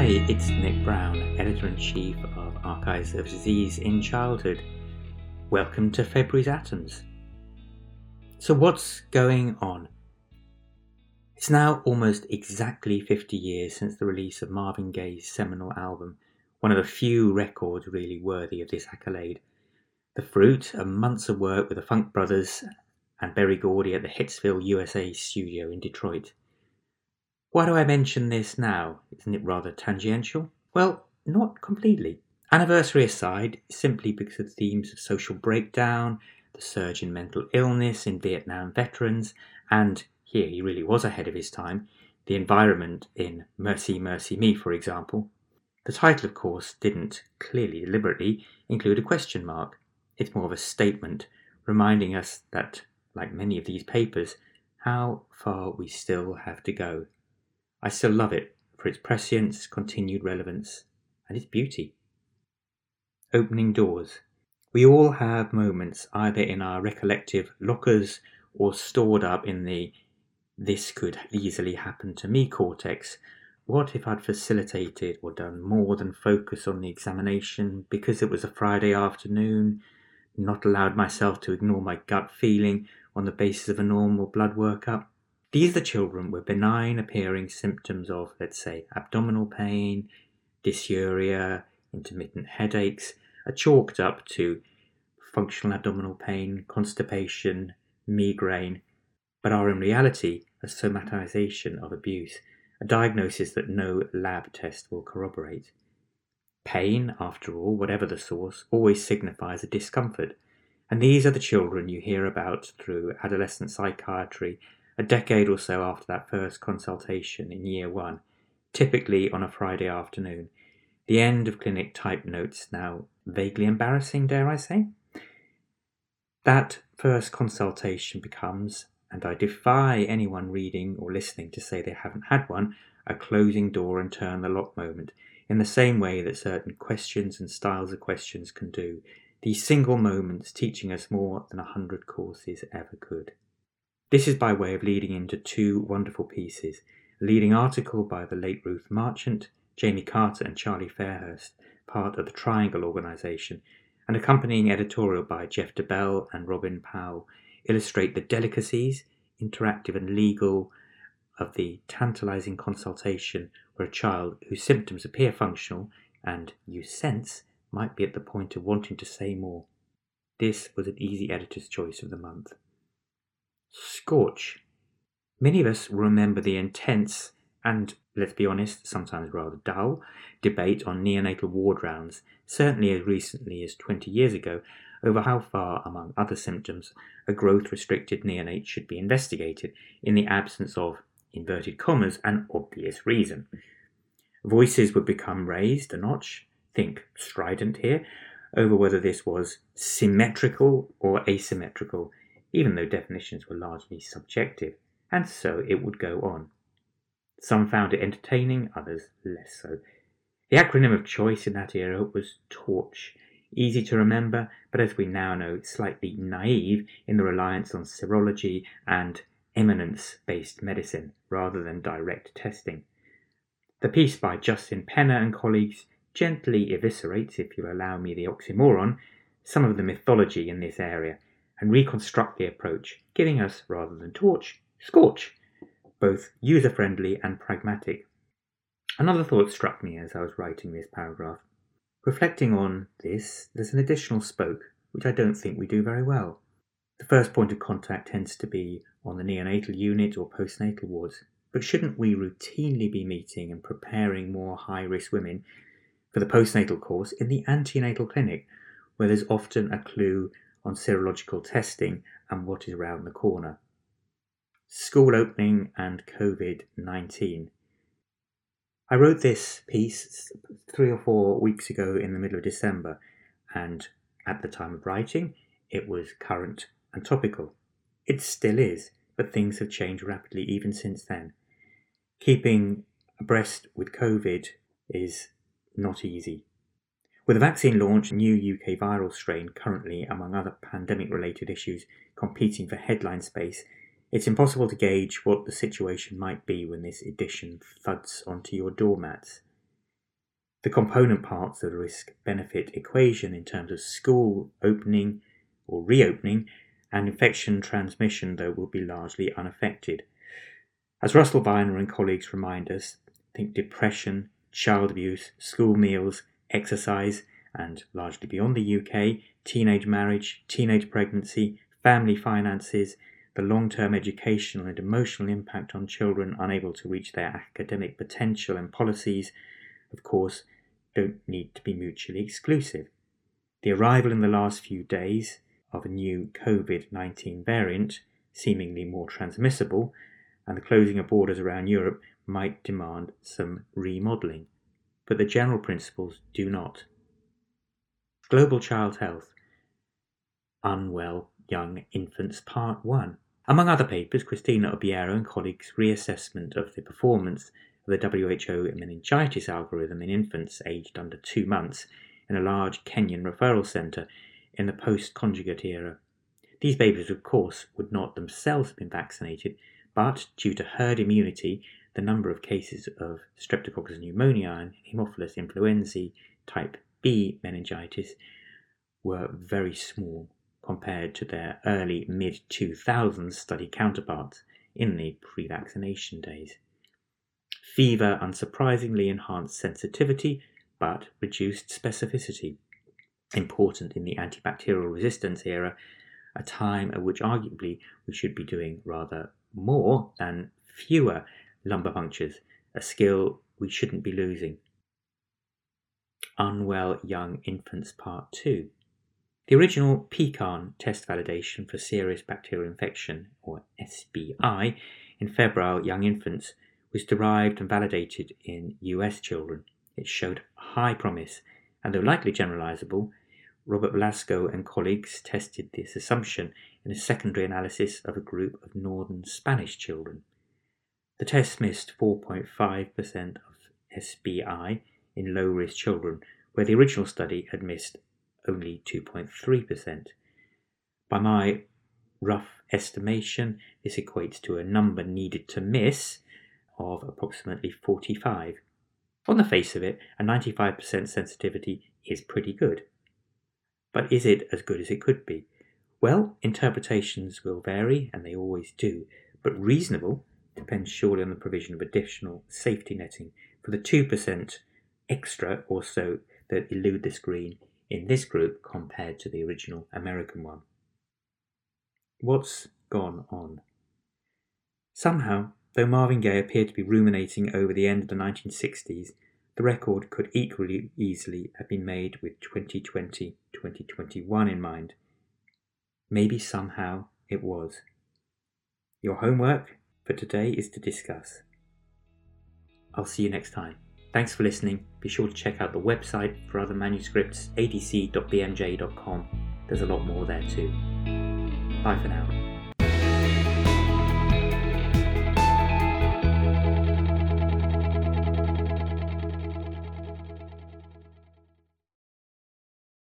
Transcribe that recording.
Hi, it's Nick Brown, Editor in Chief of Archives of Disease in Childhood. Welcome to February's Atoms. So, what's going on? It's now almost exactly 50 years since the release of Marvin Gaye's seminal album, one of the few records really worthy of this accolade. The fruit of months of work with the Funk Brothers and Berry Gordy at the Hitsville, USA studio in Detroit. Why do I mention this now? Isn't it rather tangential? Well, not completely. Anniversary aside, simply because of themes of social breakdown, the surge in mental illness in Vietnam veterans, and here he really was ahead of his time, the environment in Mercy, Mercy Me, for example. The title, of course, didn't, clearly deliberately, include a question mark. It's more of a statement, reminding us that, like many of these papers, how far we still have to go. I still love it for its prescience, continued relevance, and its beauty. Opening doors. We all have moments either in our recollective lockers or stored up in the this could easily happen to me cortex. What if I'd facilitated or done more than focus on the examination because it was a Friday afternoon, not allowed myself to ignore my gut feeling on the basis of a normal blood workup? These are the children with benign appearing symptoms of, let's say, abdominal pain, dysuria, intermittent headaches, are chalked up to functional abdominal pain, constipation, migraine, but are in reality a somatization of abuse, a diagnosis that no lab test will corroborate. Pain, after all, whatever the source, always signifies a discomfort, and these are the children you hear about through adolescent psychiatry a decade or so after that first consultation in year one, typically on a Friday afternoon. The end of clinic type notes now vaguely embarrassing, dare I say? That first consultation becomes, and I defy anyone reading or listening to say they haven't had one, a closing door and turn the lock moment, in the same way that certain questions and styles of questions can do, these single moments teaching us more than a hundred courses ever could. This is by way of leading into two wonderful pieces a leading article by the late Ruth Marchant, Jamie Carter, and Charlie Fairhurst, part of the Triangle organisation, an accompanying editorial by Geoff Debelle and Robin Powell illustrate the delicacies, interactive and legal, of the tantalising consultation where a child whose symptoms appear functional and you sense might be at the point of wanting to say more. This was an easy editor's choice of the month. Scorch. Many of us remember the intense and, let's be honest, sometimes rather dull debate on neonatal ward rounds, certainly as recently as 20 years ago, over how far, among other symptoms, a growth restricted neonate should be investigated in the absence of, inverted commas, an obvious reason. Voices would become raised a notch, think strident here, over whether this was symmetrical or asymmetrical even though definitions were largely subjective, and so it would go on. Some found it entertaining, others less so. The acronym of choice in that era was TORCH, easy to remember, but as we now know, slightly naive in the reliance on serology and eminence based medicine rather than direct testing. The piece by Justin Penner and colleagues gently eviscerates, if you'll allow me the oxymoron, some of the mythology in this area and reconstruct the approach, giving us, rather than torch, scorch, both user friendly and pragmatic. Another thought struck me as I was writing this paragraph. Reflecting on this, there's an additional spoke, which I don't think we do very well. The first point of contact tends to be on the neonatal unit or postnatal wards, but shouldn't we routinely be meeting and preparing more high risk women for the postnatal course in the antenatal clinic, where there's often a clue on serological testing and what is around the corner. School opening and COVID 19. I wrote this piece three or four weeks ago in the middle of December, and at the time of writing, it was current and topical. It still is, but things have changed rapidly even since then. Keeping abreast with COVID is not easy. With the vaccine launch, new UK viral strain currently, among other pandemic related issues, competing for headline space, it's impossible to gauge what the situation might be when this edition thuds onto your doormats. the component parts of the risk benefit equation in terms of school opening or reopening and infection transmission, though, will be largely unaffected. As Russell Viner and colleagues remind us, think depression, child abuse, school meals, exercise, and largely beyond the UK, teenage marriage, teenage pregnancy, family finances, the long term educational and emotional impact on children unable to reach their academic potential and policies, of course, don't need to be mutually exclusive. The arrival in the last few days of a new COVID 19 variant, seemingly more transmissible, and the closing of borders around Europe might demand some remodelling, but the general principles do not. Global Child Health Unwell Young Infants Part 1 among other papers, Christina Obiero and colleagues' reassessment of the performance of the WHO meningitis algorithm in infants aged under two months in a large Kenyan referral centre in the post conjugate era. These babies, of course, would not themselves have been vaccinated, but due to herd immunity, the number of cases of Streptococcus pneumoniae and Haemophilus influenzae type B meningitis were very small compared to their early mid 2000s study counterparts in the pre vaccination days. Fever unsurprisingly enhanced sensitivity but reduced specificity, important in the antibacterial resistance era, a time at which arguably we should be doing rather more than fewer lumbar punctures, a skill we shouldn't be losing. Unwell Young Infants Part 2 the original PECARN test validation for serious bacterial infection, or SBI, in febrile young infants was derived and validated in US children. It showed high promise, and though likely generalizable, Robert Velasco and colleagues tested this assumption in a secondary analysis of a group of northern Spanish children. The test missed 4.5% of SBI in low risk children, where the original study had missed only 2.3%. By my rough estimation, this equates to a number needed to miss of approximately 45. On the face of it, a 95% sensitivity is pretty good. But is it as good as it could be? Well, interpretations will vary, and they always do, but reasonable depends surely on the provision of additional safety netting for the 2% extra or so that elude the screen in this group compared to the original American one. What's gone on? Somehow, though Marvin Gaye appeared to be ruminating over the end of the 1960s, the record could equally easily have been made with 2020 2021 in mind. Maybe somehow it was. Your homework for today is to discuss. I'll see you next time. Thanks for listening. Be sure to check out the website for other manuscripts, adc.bmj.com. There's a lot more there too. Bye for now.